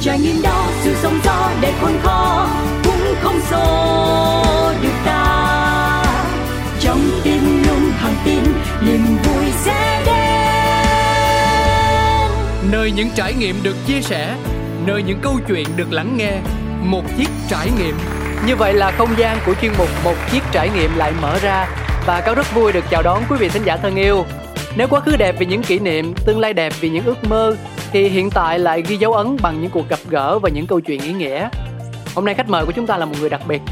trải nghiệm đó dù sóng gió để khôn khó cũng không xô được ta. Trong tim luôn thẳng tin niềm vui sẽ đến. Nơi những trải nghiệm được chia sẻ nơi những câu chuyện được lắng nghe một chiếc trải nghiệm. Như vậy là không gian của chuyên mục một chiếc trải nghiệm lại mở ra và cáo rất vui được chào đón quý vị thính giả thân yêu. Nếu quá khứ đẹp vì những kỷ niệm tương lai đẹp vì những ước mơ thì hiện tại lại ghi dấu ấn bằng những cuộc gặp gỡ và những câu chuyện ý nghĩa. Hôm nay khách mời của chúng ta là một người đặc biệt.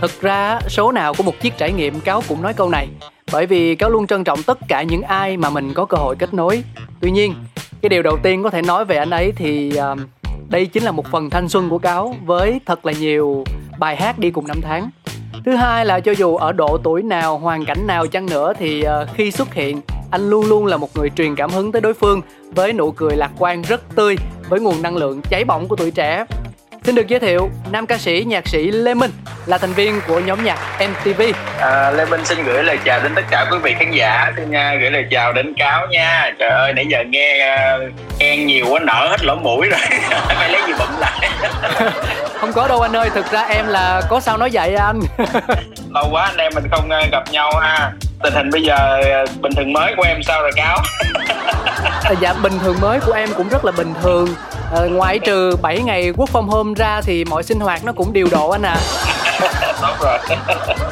Thực ra số nào của một chiếc trải nghiệm cáo cũng nói câu này. Bởi vì cáo luôn trân trọng tất cả những ai mà mình có cơ hội kết nối. Tuy nhiên cái điều đầu tiên có thể nói về anh ấy thì uh, đây chính là một phần thanh xuân của cáo với thật là nhiều bài hát đi cùng năm tháng. Thứ hai là cho dù ở độ tuổi nào hoàn cảnh nào chăng nữa thì uh, khi xuất hiện anh luôn luôn là một người truyền cảm hứng tới đối phương với nụ cười lạc quan rất tươi với nguồn năng lượng cháy bỏng của tuổi trẻ Xin được giới thiệu, nam ca sĩ, nhạc sĩ Lê Minh là thành viên của nhóm nhạc MTV. À, Lê Minh xin gửi lời chào đến tất cả quý vị khán giả, xin uh, gửi lời chào đến Cáo nha. Trời ơi, nãy giờ nghe uh, khen nhiều quá nở hết lỗ mũi rồi, phải lấy gì bụm lại. không có đâu anh ơi, thực ra em là có sao nói vậy anh. Lâu quá anh em mình không uh, gặp nhau ha. Tình hình bây giờ à, bình thường mới của em sao rồi Cáo? À, dạ bình thường mới của em cũng rất là bình thường à, ngoại trừ 7 ngày quốc phòng hôm ra thì mọi sinh hoạt nó cũng điều độ anh à Đúng rồi.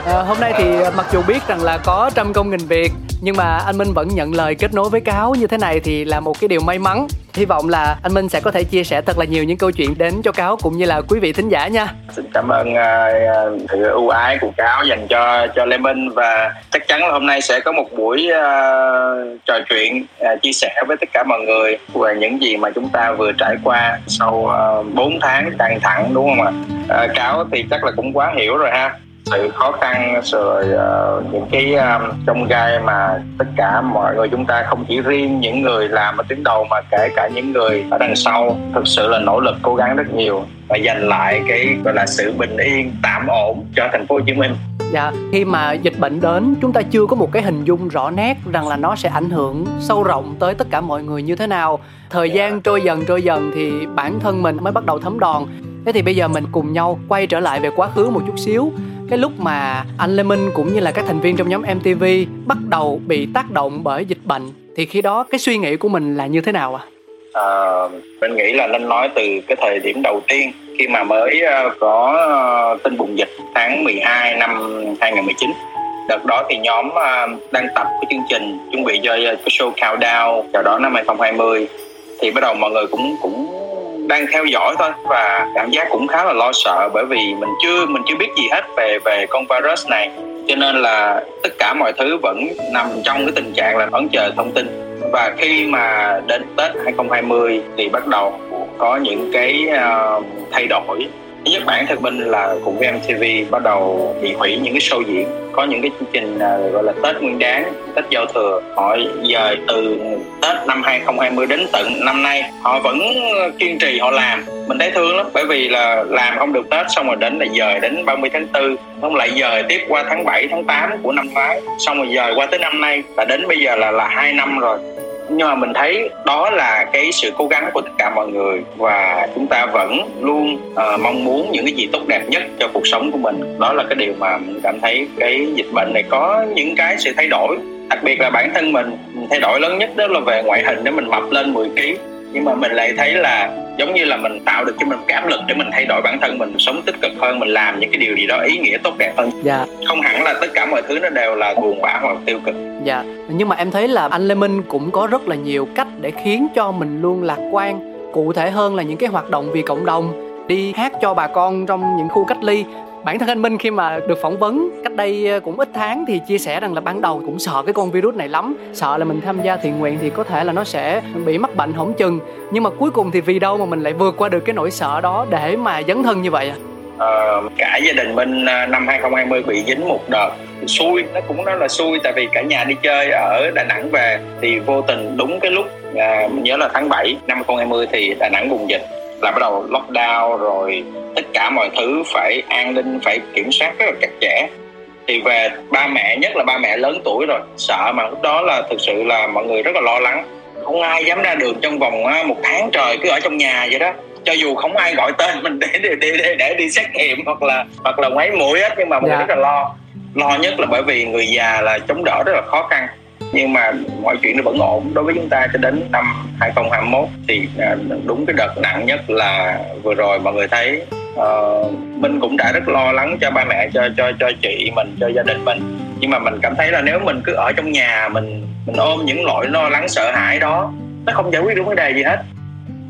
À, hôm nay thì mặc dù biết rằng là có trăm công nghìn việc nhưng mà anh Minh vẫn nhận lời kết nối với cáo như thế này thì là một cái điều may mắn. Hy vọng là anh Minh sẽ có thể chia sẻ thật là nhiều những câu chuyện đến cho cáo cũng như là quý vị thính giả nha. Xin cảm ơn uh, sự ưu ái của cáo dành cho cho Lê Minh và chắc chắn là hôm nay sẽ có một buổi uh, trò chuyện uh, chia sẻ với tất cả mọi người về những gì mà chúng ta vừa trải qua sau uh, 4 tháng căng thẳng đúng không ạ uh, cáo thì chắc là cũng quá hiểu rồi ha sự khó khăn rồi uh, những cái um, trong gai mà tất cả mọi người chúng ta không chỉ riêng những người làm ở tuyến đầu mà kể cả những người ở đằng sau thực sự là nỗ lực cố gắng rất nhiều và giành lại cái gọi là sự bình yên tạm ổn cho thành phố Hồ Chí Minh. Dạ, khi mà dịch bệnh đến chúng ta chưa có một cái hình dung rõ nét rằng là nó sẽ ảnh hưởng sâu rộng tới tất cả mọi người như thế nào. Thời yeah. gian trôi dần trôi dần thì bản thân mình mới bắt đầu thấm đòn. Thế thì bây giờ mình cùng nhau quay trở lại về quá khứ một chút xíu cái lúc mà anh Lê Minh cũng như là các thành viên trong nhóm MTV bắt đầu bị tác động bởi dịch bệnh thì khi đó cái suy nghĩ của mình là như thế nào ạ? À? À, mình nghĩ là nên nói từ cái thời điểm đầu tiên khi mà mới ờ, có ờ, tin bùng dịch tháng 12 năm 2019 đợt đó thì nhóm ờ, đang tập cái chương trình chuẩn bị cho cái show countdown chào đón năm 2020 thì bắt đầu mọi người cũng cũng đang theo dõi thôi và cảm giác cũng khá là lo sợ bởi vì mình chưa mình chưa biết gì hết về về con virus này. Cho nên là tất cả mọi thứ vẫn nằm trong cái tình trạng là đón chờ thông tin. Và khi mà đến Tết 2020 thì bắt đầu có những cái uh, thay đổi thứ nhất, bản thân mình là cùng với MTV bắt đầu bị hủy những cái show diễn. Có những cái chương trình à, gọi là Tết Nguyên Đán, Tết Giao Thừa. Họ dời từ Tết năm 2020 đến tận năm nay, họ vẫn kiên trì họ làm. Mình thấy thương lắm, bởi vì là làm không được Tết, xong rồi đến là dời đến 30 tháng 4 không lại dời tiếp qua tháng 7 tháng 8 của năm ngoái. Xong rồi dời qua tới năm nay, là đến bây giờ là là hai năm rồi nhưng mà mình thấy đó là cái sự cố gắng của tất cả mọi người và chúng ta vẫn luôn uh, mong muốn những cái gì tốt đẹp nhất cho cuộc sống của mình. Đó là cái điều mà mình cảm thấy cái dịch bệnh này có những cái sự thay đổi. Đặc biệt là bản thân mình thay đổi lớn nhất đó là về ngoại hình để mình mập lên 10 kg nhưng mà mình lại thấy là giống như là mình tạo được cho mình cảm lực để mình thay đổi bản thân mình sống tích cực hơn mình làm những cái điều gì đó ý nghĩa tốt đẹp hơn. Dạ. Không hẳn là tất cả mọi thứ nó đều là buồn bã hoặc tiêu cực dạ nhưng mà em thấy là anh lê minh cũng có rất là nhiều cách để khiến cho mình luôn lạc quan. Cụ thể hơn là những cái hoạt động vì cộng đồng, đi hát cho bà con trong những khu cách ly. Bản thân anh Minh khi mà được phỏng vấn cách đây ờ, cũng ít tháng thì chia sẻ rằng là ban đầu cũng sợ cái con virus này lắm. Sợ là mình tham gia thiện nguyện thì có thể là nó sẽ bị mắc bệnh hỏng chừng. Nhưng mà cuối cùng thì vì đâu mà mình lại vượt qua được cái nỗi sợ đó để mà dấn thân như vậy à? Ờ, cả gia đình mình à, năm 2020 bị dính một đợt. Xui nó cũng nói là xui tại vì cả nhà đi chơi ở Đà Nẵng về thì vô tình đúng cái lúc à, mình nhớ là tháng 7 năm 2020 thì Đà Nẵng bùng dịch là bắt đầu lockdown rồi tất cả mọi thứ phải an ninh phải kiểm soát rất là chặt chẽ. Thì về ba mẹ nhất là ba mẹ lớn tuổi rồi sợ mà lúc đó là thực sự là mọi người rất là lo lắng. Không ai dám ra đường trong vòng à, một tháng trời cứ ở trong nhà vậy đó cho dù không ai gọi tên mình để để để, để, để đi xét nghiệm hoặc là hoặc là mấy mũi hết nhưng mà mình dạ. rất là lo. Lo nhất là bởi vì người già là chống đỡ rất là khó khăn. Nhưng mà mọi chuyện nó vẫn ổn. Đối với chúng ta cho đến năm 2021 thì à, đúng cái đợt nặng nhất là vừa rồi mọi người thấy uh, mình cũng đã rất lo lắng cho ba mẹ cho cho cho chị mình cho gia đình mình. Nhưng mà mình cảm thấy là nếu mình cứ ở trong nhà mình mình ôm những nỗi lo lắng sợ hãi đó nó không giải quyết được vấn đề gì hết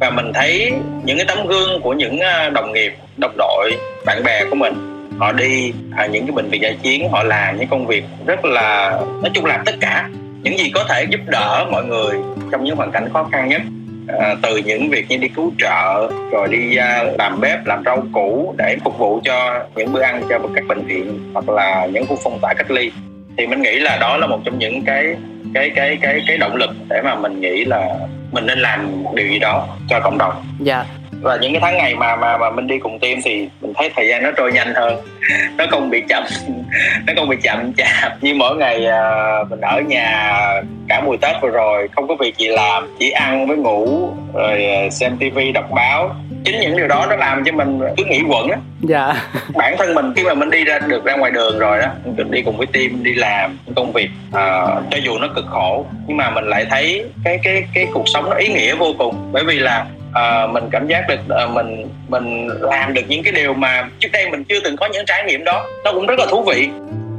và mình thấy những cái tấm gương của những à, đồng nghiệp đồng đội bạn bè của mình họ đi à, những cái bệnh viện giải chiến họ làm những công việc rất là nói chung làm tất cả những gì có thể giúp đỡ mọi người trong những hoàn cảnh khó khăn nhất. À, từ những việc như đi cứu trợ rồi đi à, làm bếp làm rau củ để phục vụ cho những bữa ăn cho các bệnh viện hoặc là những khu phong tỏa cách ly. Thì mình nghĩ là đó là một trong những cái cái cái cái cái động lực để mà mình nghĩ là mình nên làm điều gì đó cho cộng đồng. Dạ. Và những cái tháng ngày mà mà mà mình đi cùng team thì mình thấy thời gian nó trôi nhanh hơn. Nó không bị chậm. Nó không bị chậm chạp như mỗi ngày uh, mình ở nhà cả mùa tết vừa rồi. Không có việc gì làm chỉ ăn với ngủ rồi uh, xem tivi đọc báo chính những điều đó nó làm cho mình cứ nghĩ quẩn á. Dạ. Bản thân mình khi mà mình đi ra được ra ngoài đường rồi đó mình đi cùng với team đi làm công việc uh, cho dù nó cực khổ nhưng mà mình lại thấy cái cái cái cuộc sống nó ý nghĩa vô cùng. Bởi vì là uh, mình cảm giác được uh, mình mình làm được những cái điều mà trước đây mình chưa từng có những trải nghiệm đó. Nó cũng rất là thú vị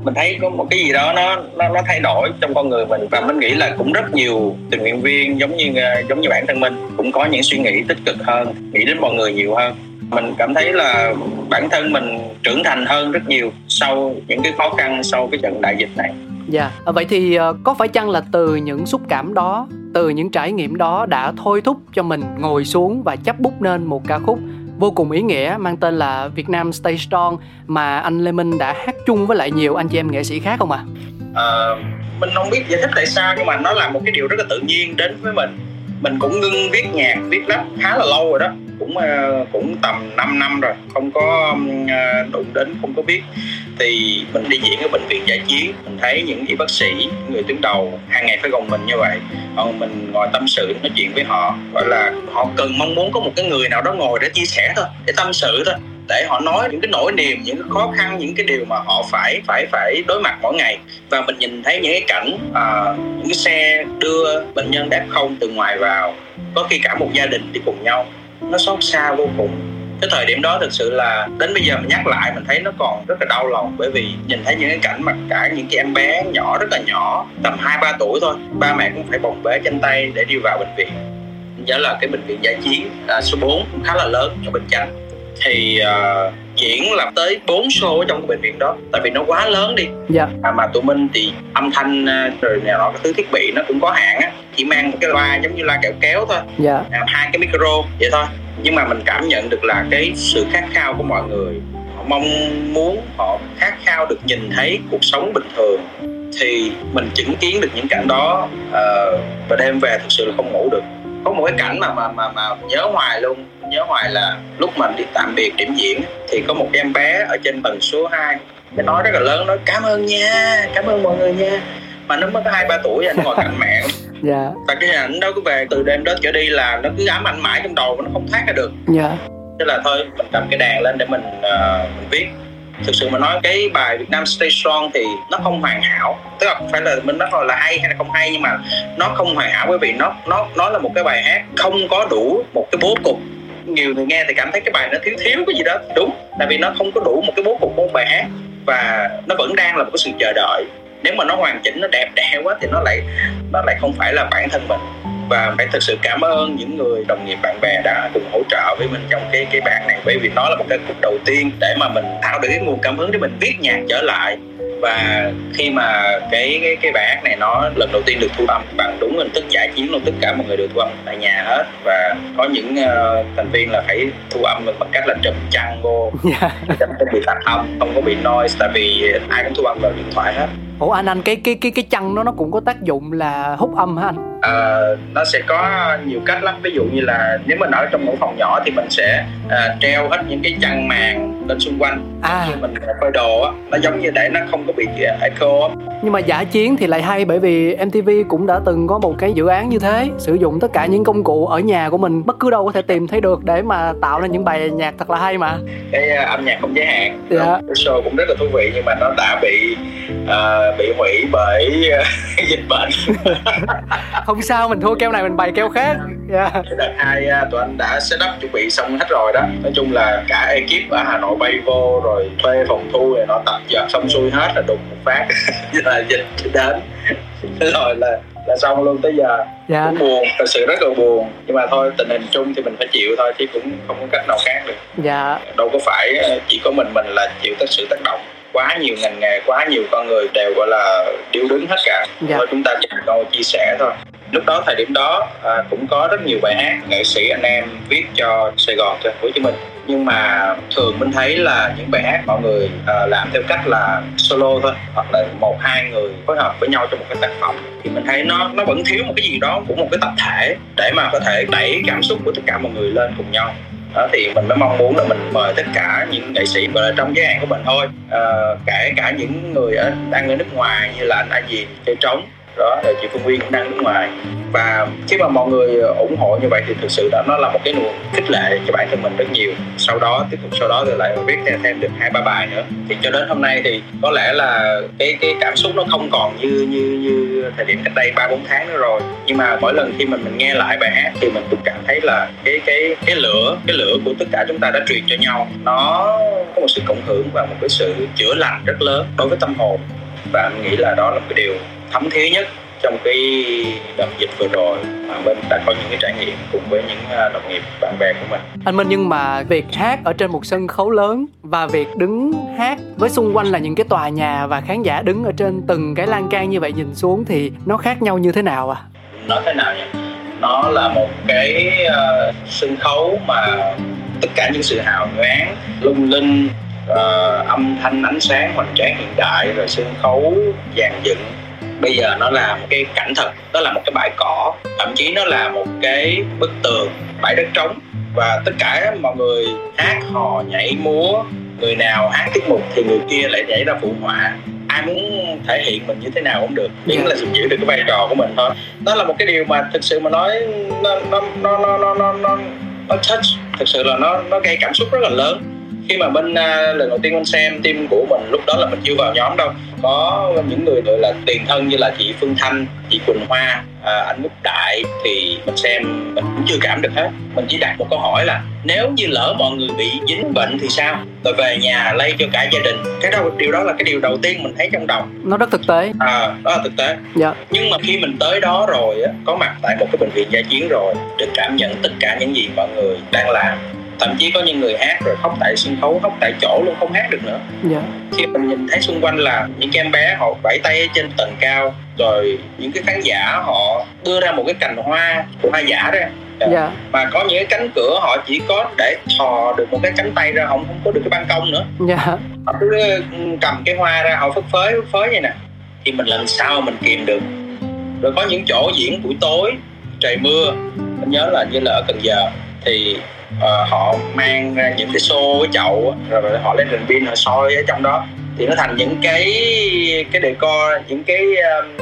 mình thấy có một cái gì đó nó nó, nó thay đổi trong con người mình. Và mình nghĩ là cũng rất nhiều tình nguyện viên giống như ờ, giống như bản thân mình cũng có những suy nghĩ tích cực hơn nghĩ đến mọi người nhiều hơn. Mình cảm thấy là bản thân mình trưởng thành hơn rất nhiều sau những cái khó khăn sau cái trận đại dịch này. Dạ, yeah. vậy thì ờ, có phải chăng là từ những xúc cảm đó, từ những trải nghiệm đó đã thôi thúc cho mình ngồi xuống và chấp bút nên một ca khúc vô cùng ý nghĩa mang tên là Việt Nam Stay Strong mà anh Lê Minh đã hát chung với lại nhiều anh chị em nghệ sĩ khác không ạ? À? À, mình không biết giải thích tại sao nhưng mà nó là một cái điều rất là tự nhiên đến với mình. Mình cũng ngưng viết nhạc, viết rap khá là lâu rồi đó cũng uh, cũng tầm 5 năm rồi không có uh, đụng đến không có biết thì mình đi diễn ở bệnh viện giải chiến mình thấy những y bác sĩ người tuyến đầu hàng ngày phải gồng mình như vậy. Còn mình ngồi tâm sự nói chuyện với họ gọi là họ cần mong muốn có một cái người nào đó ngồi để chia sẻ thôi để tâm sự thôi để họ nói những cái nỗi niềm những cái khó khăn những cái điều mà họ phải phải phải đối mặt mỗi ngày. Và mình nhìn thấy những cái cảnh uh, những cái xe đưa bệnh nhân f không từ ngoài vào có khi cả một gia đình đi cùng nhau. Nó xót xa vô cùng cái thời điểm đó thực sự là đến bây giờ mình nhắc lại mình thấy nó còn rất là đau lòng bởi vì nhìn thấy những cái cảnh mà cả những cái em bé nhỏ rất là nhỏ tầm hai ba tuổi thôi ba mẹ cũng phải bồng bế chân tay để đi vào bệnh viện. Nhớ là cái bệnh viện giải chiến à, số 4 khá là lớn ở Bình Chánh. Thì uh, diễn là tới 4 show ở trong cái bệnh viện đó tại vì nó quá lớn đi. Dạ. à, mà tụi mình thì âm thanh à, rồi này nọ cái thứ thiết bị nó cũng có hạn á. Chỉ mang một cái loa giống như loa kẹo kéo thôi. Dạ. à, hai cái micro vậy thôi. Nhưng mà mình cảm nhận được là cái sự khát khao của mọi người. Họ mong muốn họ khát khao được nhìn thấy cuộc sống bình thường. Thì mình chứng kiến được những cảnh đó uh, và đêm về thực sự là không ngủ được có một cái cảnh mà mà mà mà nhớ hoài luôn. Nhớ hoài là lúc mình đi tạm biệt điểm diễn thì có một em bé ở trên tầng số 2 cái nói rất là lớn nói cảm ơn nha cảm ơn mọi người nha. Mà nó mới có hai ba tuổi anh ngồi cạnh mẹ. Dạ. Và cái hình ảnh đó cứ về từ đêm đó trở đi là nó cứ ám ảnh mãi trong đầu và nó không thoát ra được. Dạ. Thế là thôi mình cầm cái đàn lên để mình uh, mình viết thực sự mà nói, cái bài Việt Nam Stay Strong thì nó không hoàn hảo. Tức là phải là mình nói là hay hay là không hay, nhưng mà nó không hoàn hảo bởi vì nó nó nó là một cái bài hát không có đủ một cái bố cục. Nhiều người nghe thì cảm thấy cái bài nó thiếu thiếu cái gì đó. Đúng, tại vì nó không có đủ một cái bố cục của một bài hát và nó vẫn đang là một cái sự chờ đợi. Nếu mà nó hoàn chỉnh, nó đẹp đẽ quá thì nó lại nó lại không phải là bản thân mình và phải thực sự cảm ơn những người đồng nghiệp bạn bè đã cùng hỗ trợ với mình trong cái cái bản này. Bởi vì nó là một cái khúc đầu tiên để mà mình tạo được cái nguồn cảm hứng để mình viết nhạc trở lại. Và khi mà cái cái cái bài hát này nó lần đầu tiên được thu âm bằng đúng hình thức giải chiến luôn tất cả mọi người đều thu âm tại nhà hết. Và có những uh, thành viên là phải thu âm bằng cách là trùm chăn vô yeah. Không bị tắt âm không có bị noise tại vì ai cũng thu âm vào điện thoại hết ủa anh anh cái cái cái cái chăn nó nó cũng có tác dụng là hút âm hả anh à, nó sẽ có nhiều cách lắm ví dụ như là nếu mình ở trong một phòng nhỏ thì mình sẽ à, treo hết những cái chăn màn lên xung quanh à. như mình phơi đồ á nó giống như để nó không có bị echo nhưng mà giả chiến thì lại hay bởi vì MTV cũng đã từng có một cái dự án như thế sử dụng tất cả những công cụ ở nhà của mình bất cứ đâu có thể tìm thấy được để mà tạo ra những bài nhạc thật là hay mà cái uh, âm nhạc không giới hạn yeah. Dạ. show cũng rất là thú vị nhưng mà nó đã bị uh, bị hủy bởi uh, dịch bệnh. Không sao mình thua keo này mình bày keo khác. Yeah. đợt hai uh, tụi anh đã set up chuẩn bị xong hết rồi đó. Nói chung là cả ekip ở hà nội bay vô rồi thuê phòng thu rồi nó tập dợt xong xuôi hết là đụng một phát. Là dịch đến. Rồi là là xong luôn tới giờ. Dạ. cũng buồn thật sự rất là buồn. Nhưng mà thôi tình hình chung thì mình phải chịu thôi chứ cũng không có cách nào khác được. Dạ. Đâu có phải chỉ có mình mình là chịu tất sự tác động quá nhiều ngành nghề quá nhiều con người đều gọi là điêu đứng hết cả. Dạ. thôi chúng ta chỉ câu chia sẻ thôi. Lúc đó thời điểm đó à, cũng có rất nhiều bài hát nghệ sĩ anh em viết cho Sài Gòn cho Hồ Chí Minh. Nhưng mà thường mình thấy là những bài hát mọi người uh, làm theo cách là solo thôi hoặc là một hai người phối hợp với nhau trong một cái tác phẩm thì mình thấy nó nó vẫn thiếu một cái gì đó của một cái tập thể để mà có thể đẩy cảm xúc của tất cả mọi người lên cùng nhau đó thì mình mới mong muốn là mình mời tất cả những nghệ sĩ và là trong giới hạn của mình thôi. À, kể cả những người ở đang ở nước ngoài như là anh A Diền chơi trống đó rồi chị Phương Uyên cũng đang nước ngoài. Và khi mà mọi người ờ, ủng hộ như vậy thì thực sự đó nó là một cái nguồn khích lệ cho bản thân mình rất nhiều. Sau đó tiếp tục sau đó thì lại viết thêm, thêm được hai ba bài nữa. Thì cho đến hôm nay thì có lẽ là cái cái cảm xúc nó không còn như như như thời điểm cách đây ba bốn tháng nữa rồi. Nhưng mà mỗi lần khi mình mình nghe lại bài hát thì mình cũng cảm thấy là cái cái cái lửa cái lửa của tất cả chúng ta đã truyền cho nhau. Nó có một sự cộng hưởng và một cái sự chữa lành rất lớn đối với tâm hồn. Và anh nghĩ là đó là một cái điều thấm thía nhất trong cái đợt dịch vừa rồi mà mình đã có những cái trải nghiệm cùng với những à, đồng nghiệp bạn bè của mình anh Minh nhưng mà việc hát ở trên một sân khấu lớn và việc đứng hát với xung quanh là những cái tòa nhà và khán giả đứng ở trên từng cái lan can như vậy nhìn xuống thì nó khác nhau như thế nào à? Nó thế nào nhỉ? Nó là một cái uh, sân khấu mà tất cả những sự hào nhoáng lung linh uh, âm thanh ánh sáng hoành tráng hiện đại rồi sân khấu dàn dựng bây giờ nó là một cái cảnh thật nó là một cái bãi cỏ thậm chí nó là một cái bức tường bãi đất trống. Và tất cả mọi người hát hò nhảy múa người nào hát tiết mục thì người kia lại nhảy ra phụ họa. Ai muốn thể hiện mình như thế nào cũng được miễn yeah. là giữ được cái vai trò của mình thôi. Đó là một cái điều mà thực sự mà nói nó nó nó nó nó nó, nó, nó touch. Thực sự là nó nó gây cảm xúc rất là lớn khi mà mình uh, lần đầu tiên mình xem team của mình lúc đó là mình chưa vào nhóm đâu có những người gọi là tiền thân như là chị Phương Thanh, chị Quỳnh Hoa, à, anh Đức Đại thì mình xem mình cũng chưa cảm được hết. Mình chỉ đặt một câu hỏi là nếu như lỡ mọi người bị dính bệnh thì sao? Rồi về nhà lây cho cả gia đình. Cái đó điều đó là cái điều đầu tiên mình thấy trong đầu. Nó rất thực tế. À, đó là thực tế. Dạ. Nhưng mà khi mình tới đó rồi á, có mặt tại một cái bệnh viện gia chiến rồi, được cảm nhận tất cả những gì mọi người đang làm thậm chí có những người hát rồi khóc tại sân khấu khóc tại chỗ luôn không hát được nữa. Dạ. khi mình nhìn thấy xung quanh là những cái em bé họ vẫy tay ở trên tầng cao rồi những cái khán giả họ đưa ra một cái cành hoa hoa giả ra dạ. mà có những cái cánh cửa họ chỉ có để thò được một cái cánh tay ra họ không có được cái ban công nữa. Dạ. họ cứ cầm cái hoa ra họ phất phới phất phới vậy nè. Thì mình làm sao mình kìm được. Rồi có những chỗ diễn buổi tối trời mưa. Mình nhớ là như là ở cần giờ thì uh, họ mang ra những cái xô cái chậu rồi họ lên rình pin họ soi ở trong đó. Thì nó thành những cái cái decor những cái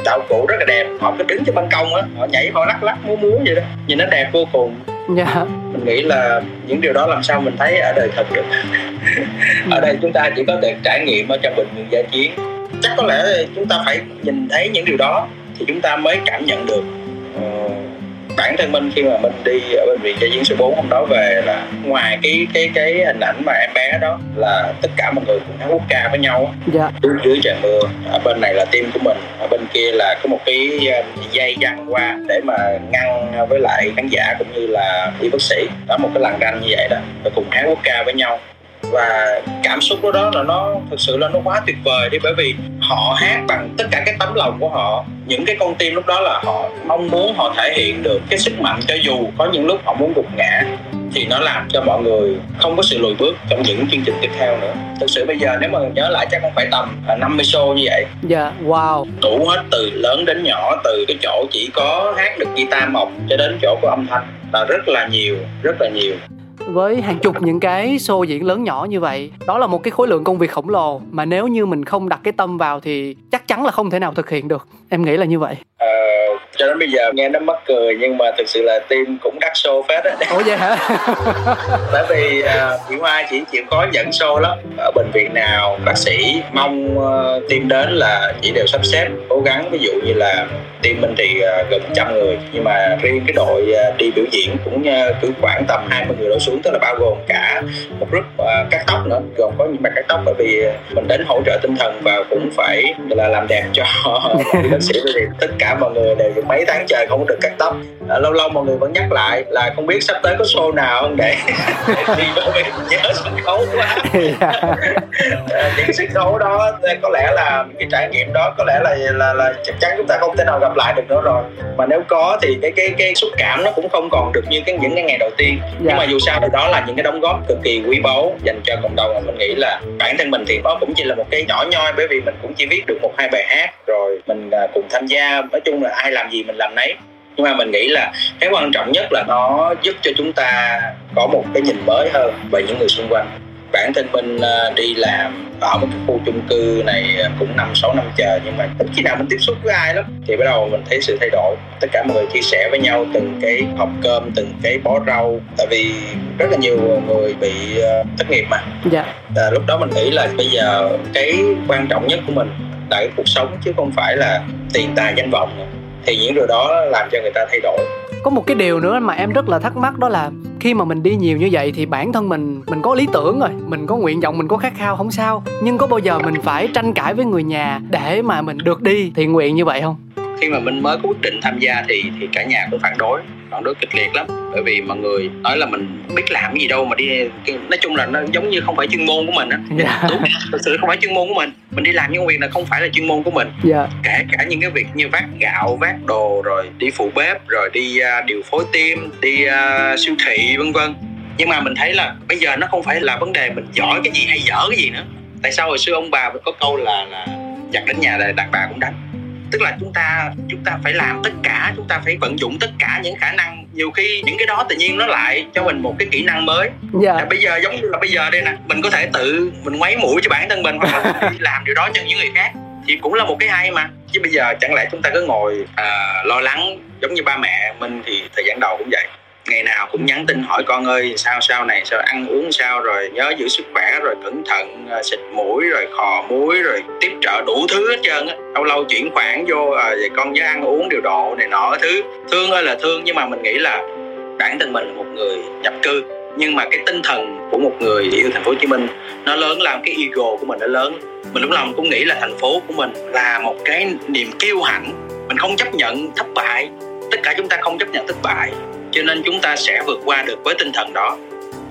đạo cụ rất là đẹp. Họ cứ đứng trên ban công á họ nhảy họ lắc lắc múa múa vậy đó. Nhìn nó đẹp vô cùng. Yeah. Dạ. mình nghĩ là những điều đó làm sao mình thấy ở đời thật được. Ở đây chúng ta chỉ có được trải nghiệm ở trong bệnh viện gia chiến. Chắc có lẽ chúng ta phải nhìn thấy những điều đó thì chúng ta mới cảm nhận được uh, bản thân mình khi mà mình đi ở bệnh viện gia chiến số 4 hôm đó về là ngoài cái cái cái hình ảnh mà em bé đó là tất cả mọi người cùng hát quốc ca với nhau dạ. dưới, dưới trời mưa ở bên này là team của mình ở bên kia là có một cái um, dây răng qua để mà ngăn với lại khán giả cũng như là y bác sĩ. Đó một cái làn ranh như vậy đó. Và cùng hát quốc ca với nhau và cảm xúc đó đó là nó thực sự là nó quá tuyệt vời đi bởi vì họ hát bằng tất cả cái tấm lòng của họ. Những cái con tim lúc đó là họ mong muốn họ thể hiện được cái sức mạnh cho dù có những lúc họ muốn gục ngã thì nó làm cho mọi người không có sự lùi bước trong những chương trình tiếp theo nữa. Thực sự bây giờ nếu mà nhớ lại chắc cũng phải tầm 50 show như vậy. Dạ yeah, wow. Đủ hết từ lớn đến nhỏ từ cái chỗ chỉ có hát được guitar mộc cho đến chỗ có âm thanh là rất là nhiều rất là nhiều với hàng chục những cái show diễn lớn nhỏ như vậy, đó là một cái khối lượng công việc khổng lồ mà nếu như mình không đặt cái tâm vào thì chắc chắn là không thể nào thực hiện được. Em nghĩ là như vậy. Uh cho đến bây giờ nghe nó mắc cười nhưng mà thực sự là team cũng đắt show phết á. Ủa vậy hả? Tại vì uh, chị hoa chỉ chịu có dẫn show lắm. Ở bệnh viện nào bác sĩ mong uh, team đến là chỉ đều sắp xếp cố gắng. Ví dụ như là team mình thì uh, gần trăm người nhưng mà riêng cái đội uh, đi biểu diễn cũng uh, cứ khoảng tầm 20 người đổ xuống tức là bao gồm cả một group uh, cắt tóc nữa. Gồm có những bạn cắt tóc bởi vì mình đến hỗ trợ tinh thần và cũng phải là làm đẹp cho bác sĩ. Bởi vì tất cả mọi người đều mấy tháng trời không được cắt tóc. À, lâu lâu mọi người vẫn nhắc lại là không biết sắp tới có show nào không để, đi bởi vì nhớ sân khấu quá. À, những sân khấu đó có lẽ là cái trải nghiệm đó có lẽ là là là chắc chắn chúng ta không thể nào gặp lại được nữa rồi. Mà nếu có thì cái cái cái xúc cảm nó cũng không còn được như cái những cái ngày đầu tiên. Yeah. nhưng dạ. mà dù sao thì đó là những cái đóng góp cực kỳ quý báu dành cho cộng đồng. Mà mình nghĩ là bản thân mình thì nó cũng chỉ là một cái nhỏ nhoi bởi vì mình cũng chỉ viết được một hai bài hát rồi mình à, cùng tham gia. Nói chung là ai làm gì mình làm nấy. Nhưng mà mình nghĩ là cái quan trọng nhất là nó giúp cho chúng ta có một cái nhìn mới hơn về những người xung quanh. Bản thân mình à, đi làm ở một cái khu chung cư này cũng năm sáu năm chờ nhưng mà ít khi nào mình tiếp xúc với ai lắm. Thì bắt đầu mình thấy sự thay đổi. Tất cả mọi người chia sẻ với nhau từng cái hộp cơm từng cái bó rau. Tại vì rất là nhiều người bị à, thất nghiệp mà. Dạ. à, lúc đó mình nghĩ là bây giờ cái quan trọng nhất của mình là cái cuộc sống chứ không phải là tiền tài danh vọng nữa thì những điều đó làm cho người ta thay đổi. Có một cái điều nữa mà em rất là thắc mắc đó là khi mà mình đi nhiều như vậy thì bản thân mình mình có lý tưởng rồi mình có nguyện vọng mình có khát khao không sao. Nhưng có bao giờ mình phải tranh cãi với người nhà để mà mình được đi thiện nguyện như vậy không? Khi mà mình mới có quyết định tham gia thì thì cả nhà cũng phản đối phản đối kịch liệt lắm bởi vì mọi người nói là mình biết làm gì đâu mà đi nói chung là nó giống như không phải chuyên môn của mình á yeah. Dạ. đúng thực sự không phải chuyên môn của mình mình đi làm những công việc là không phải là chuyên môn của mình yeah. Dạ. kể cả những cái việc như vác gạo vác đồ rồi đi phụ bếp rồi đi uh, điều phối tim đi uh, siêu thị vân vân nhưng mà mình thấy là bây giờ nó không phải là vấn đề mình giỏi cái gì hay dở cái gì nữa tại sao hồi xưa ông bà có câu là là giặt đến nhà là đàn bà cũng đánh tức là chúng ta chúng ta phải làm tất cả chúng ta phải vận dụng tất cả những khả năng. Nhiều khi những cái đó tự nhiên nó lại cho mình một cái kỹ năng mới. Yeah. bây giờ giống như là bây giờ đây nè mình có thể tự mình ngoáy mũi cho bản thân mình hoặc là đi làm điều đó cho những người khác thì cũng là một cái hay mà. Chứ bây giờ chẳng lẽ chúng ta cứ ngồi à, lo lắng giống như ba mẹ mình thì thời gian đầu cũng vậy ngày nào cũng nhắn tin hỏi con ơi sao sao này sao ăn uống sao rồi nhớ giữ sức khỏe rồi cẩn thận ờ, xịt mũi rồi khò muối rồi tiếp trợ đủ thứ hết trơn á. Lâu lâu chuyển khoản vô à, vậy con nhớ ăn uống điều độ này nọ thứ. Thương ơi là thương nhưng mà mình nghĩ là bản thân mình là một người nhập cư nhưng mà cái tinh thần của một người yêu thành phố Hồ Chí Minh nó lớn làm cái ego của mình nó lớn. Mình lúc nào cũng nghĩ là thành phố của mình là một cái niềm kiêu hãnh mình không chấp nhận thất bại tất cả chúng ta không chấp nhận thất bại cho nên chúng ta sẽ vượt qua được với tinh thần đó.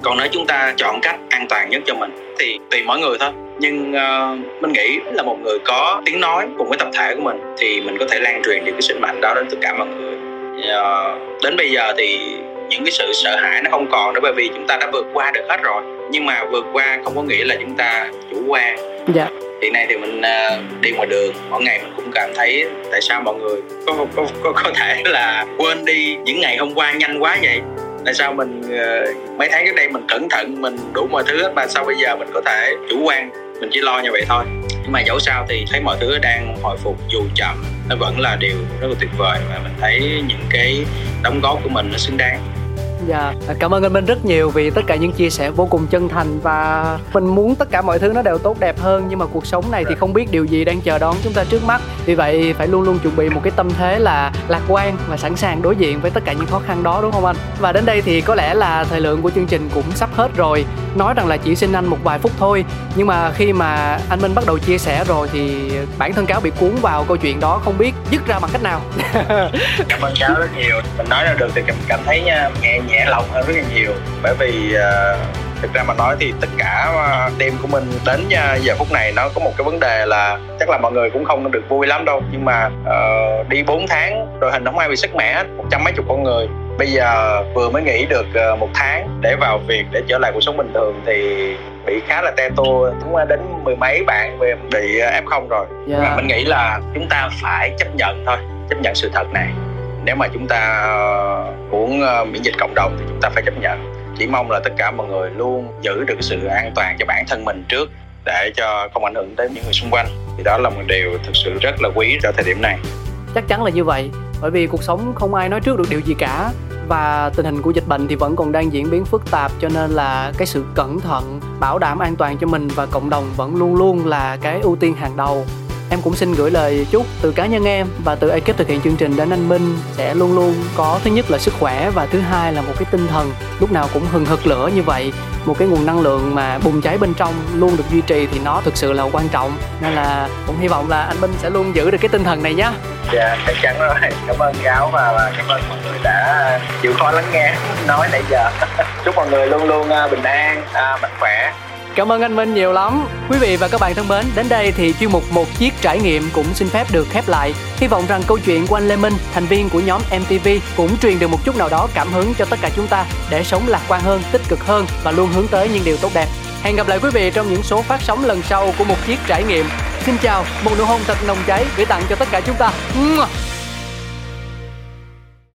Còn nếu chúng ta chọn cách an toàn nhất cho mình thì tùy mỗi người thôi. Nhưng uh, mình nghĩ là một người có tiếng nói cùng với tập thể của mình thì mình có thể lan truyền được cái sức mạnh đó đến tất cả mọi người. Uh, đến bây giờ thì những cái sự sợ hãi nó không còn nữa bởi vì chúng ta đã vượt qua được hết rồi. Nhưng mà vượt qua không có nghĩa là chúng ta chủ quan. Dạ. Hiện nay thì mình uh, đi ngoài đường mỗi ngày mình cũng cảm thấy tại sao mọi người có có có, có thể là quên đi những ngày hôm qua nhanh quá vậy? Tại sao mình uh, mấy tháng trước đây mình cẩn thận mình đủ mọi thứ mà sao bây giờ mình có thể chủ quan? Mình chỉ lo như vậy thôi. Nhưng mà dẫu sao thì thấy mọi thứ đang hồi phục dù chậm nó vẫn là điều rất là tuyệt vời và mình thấy những cái đóng góp của mình nó xứng đáng Dạ, cảm ơn anh Minh rất nhiều vì tất cả những chia sẻ vô cùng chân thành và mình muốn tất cả mọi thứ nó đều tốt đẹp hơn nhưng mà cuộc sống này thì không biết điều gì đang chờ đón chúng ta trước mắt. Vì vậy phải luôn luôn chuẩn bị một cái tâm thế là lạc quan và sẵn sàng đối diện với tất cả những khó khăn đó đúng không anh? Và đến đây thì có lẽ là thời lượng của chương trình cũng sắp hết rồi. Nói rằng là chỉ xin anh một vài phút thôi nhưng mà khi mà anh Minh bắt đầu chia sẻ rồi thì bản thân cáo bị cuốn vào câu chuyện đó không biết dứt ra bằng cách nào. cảm ơn cáo rất nhiều. Mình nói ra được thì cảm thấy nha, nghe nhẹ lòng hơn rất là nhiều. Bởi vì uh, thực ra mà nói thì tất cả đêm của mình đến giờ phút này nó có một cái vấn đề là chắc là mọi người cũng không được vui lắm đâu. Nhưng mà uh, đi 4 tháng rồi hình không ai bị sức mẻ hết một trăm mấy chục con người. Bây giờ vừa mới nghỉ được ờ, một tháng để vào việc để trở lại cuộc sống bình thường thì bị khá là te tua. Cũng đến mười mấy bạn về bị ờ, f không rồi. Yeah. Dạ. mình nghĩ là chúng ta phải chấp nhận thôi chấp nhận sự thật này nếu mà chúng ta muốn ờ, miễn dịch cộng đồng thì chúng ta phải chấp nhận. Chỉ mong là tất cả mọi người luôn giữ được sự an toàn cho bản thân mình trước để cho không ảnh hưởng đến những người xung quanh. Thì đó là một điều thực sự rất là quý cho thời điểm này. Chắc chắn là như vậy, bởi vì cuộc sống không ai nói trước được điều gì cả. Và tình hình của dịch bệnh thì vẫn còn đang diễn biến phức tạp, cho nên là cái sự cẩn thận, bảo đảm an toàn cho mình và cộng đồng vẫn luôn luôn là cái ưu tiên hàng đầu em cũng xin gửi lời chúc từ cá nhân em và từ ekip thực hiện chương trình đến anh Minh sẽ luôn luôn có thứ nhất là sức khỏe và thứ hai là một cái tinh thần lúc nào cũng hừng hực lửa như vậy. Một cái nguồn năng lượng mà bùng cháy bên trong luôn được duy trì thì nó thực sự là quan trọng. Nên là cũng hy vọng là anh Minh sẽ luôn giữ được cái tinh thần này nhé. Dạ chắc chắn rồi. Cảm ơn Gáo và cảm ơn mọi người đã chịu khó lắng nghe nói nãy giờ. Chúc mọi người luôn luôn à, bình an à, mạnh khỏe. Cảm ơn anh Minh nhiều lắm. Quý vị và các bạn thân mến, đến đây thì chuyên mục một chiếc trải nghiệm cũng xin phép được khép lại. Hy vọng rằng câu chuyện của anh Lê Minh, thành viên của nhóm MTV cũng truyền được một chút nào đó cảm hứng cho tất cả chúng ta để sống lạc quan hơn, tích cực hơn và luôn hướng tới những điều tốt đẹp. Hẹn gặp lại quý vị trong những số phát sóng lần sau của một chiếc trải nghiệm. Xin chào, một nụ hôn thật nồng cháy gửi tặng cho tất cả chúng ta.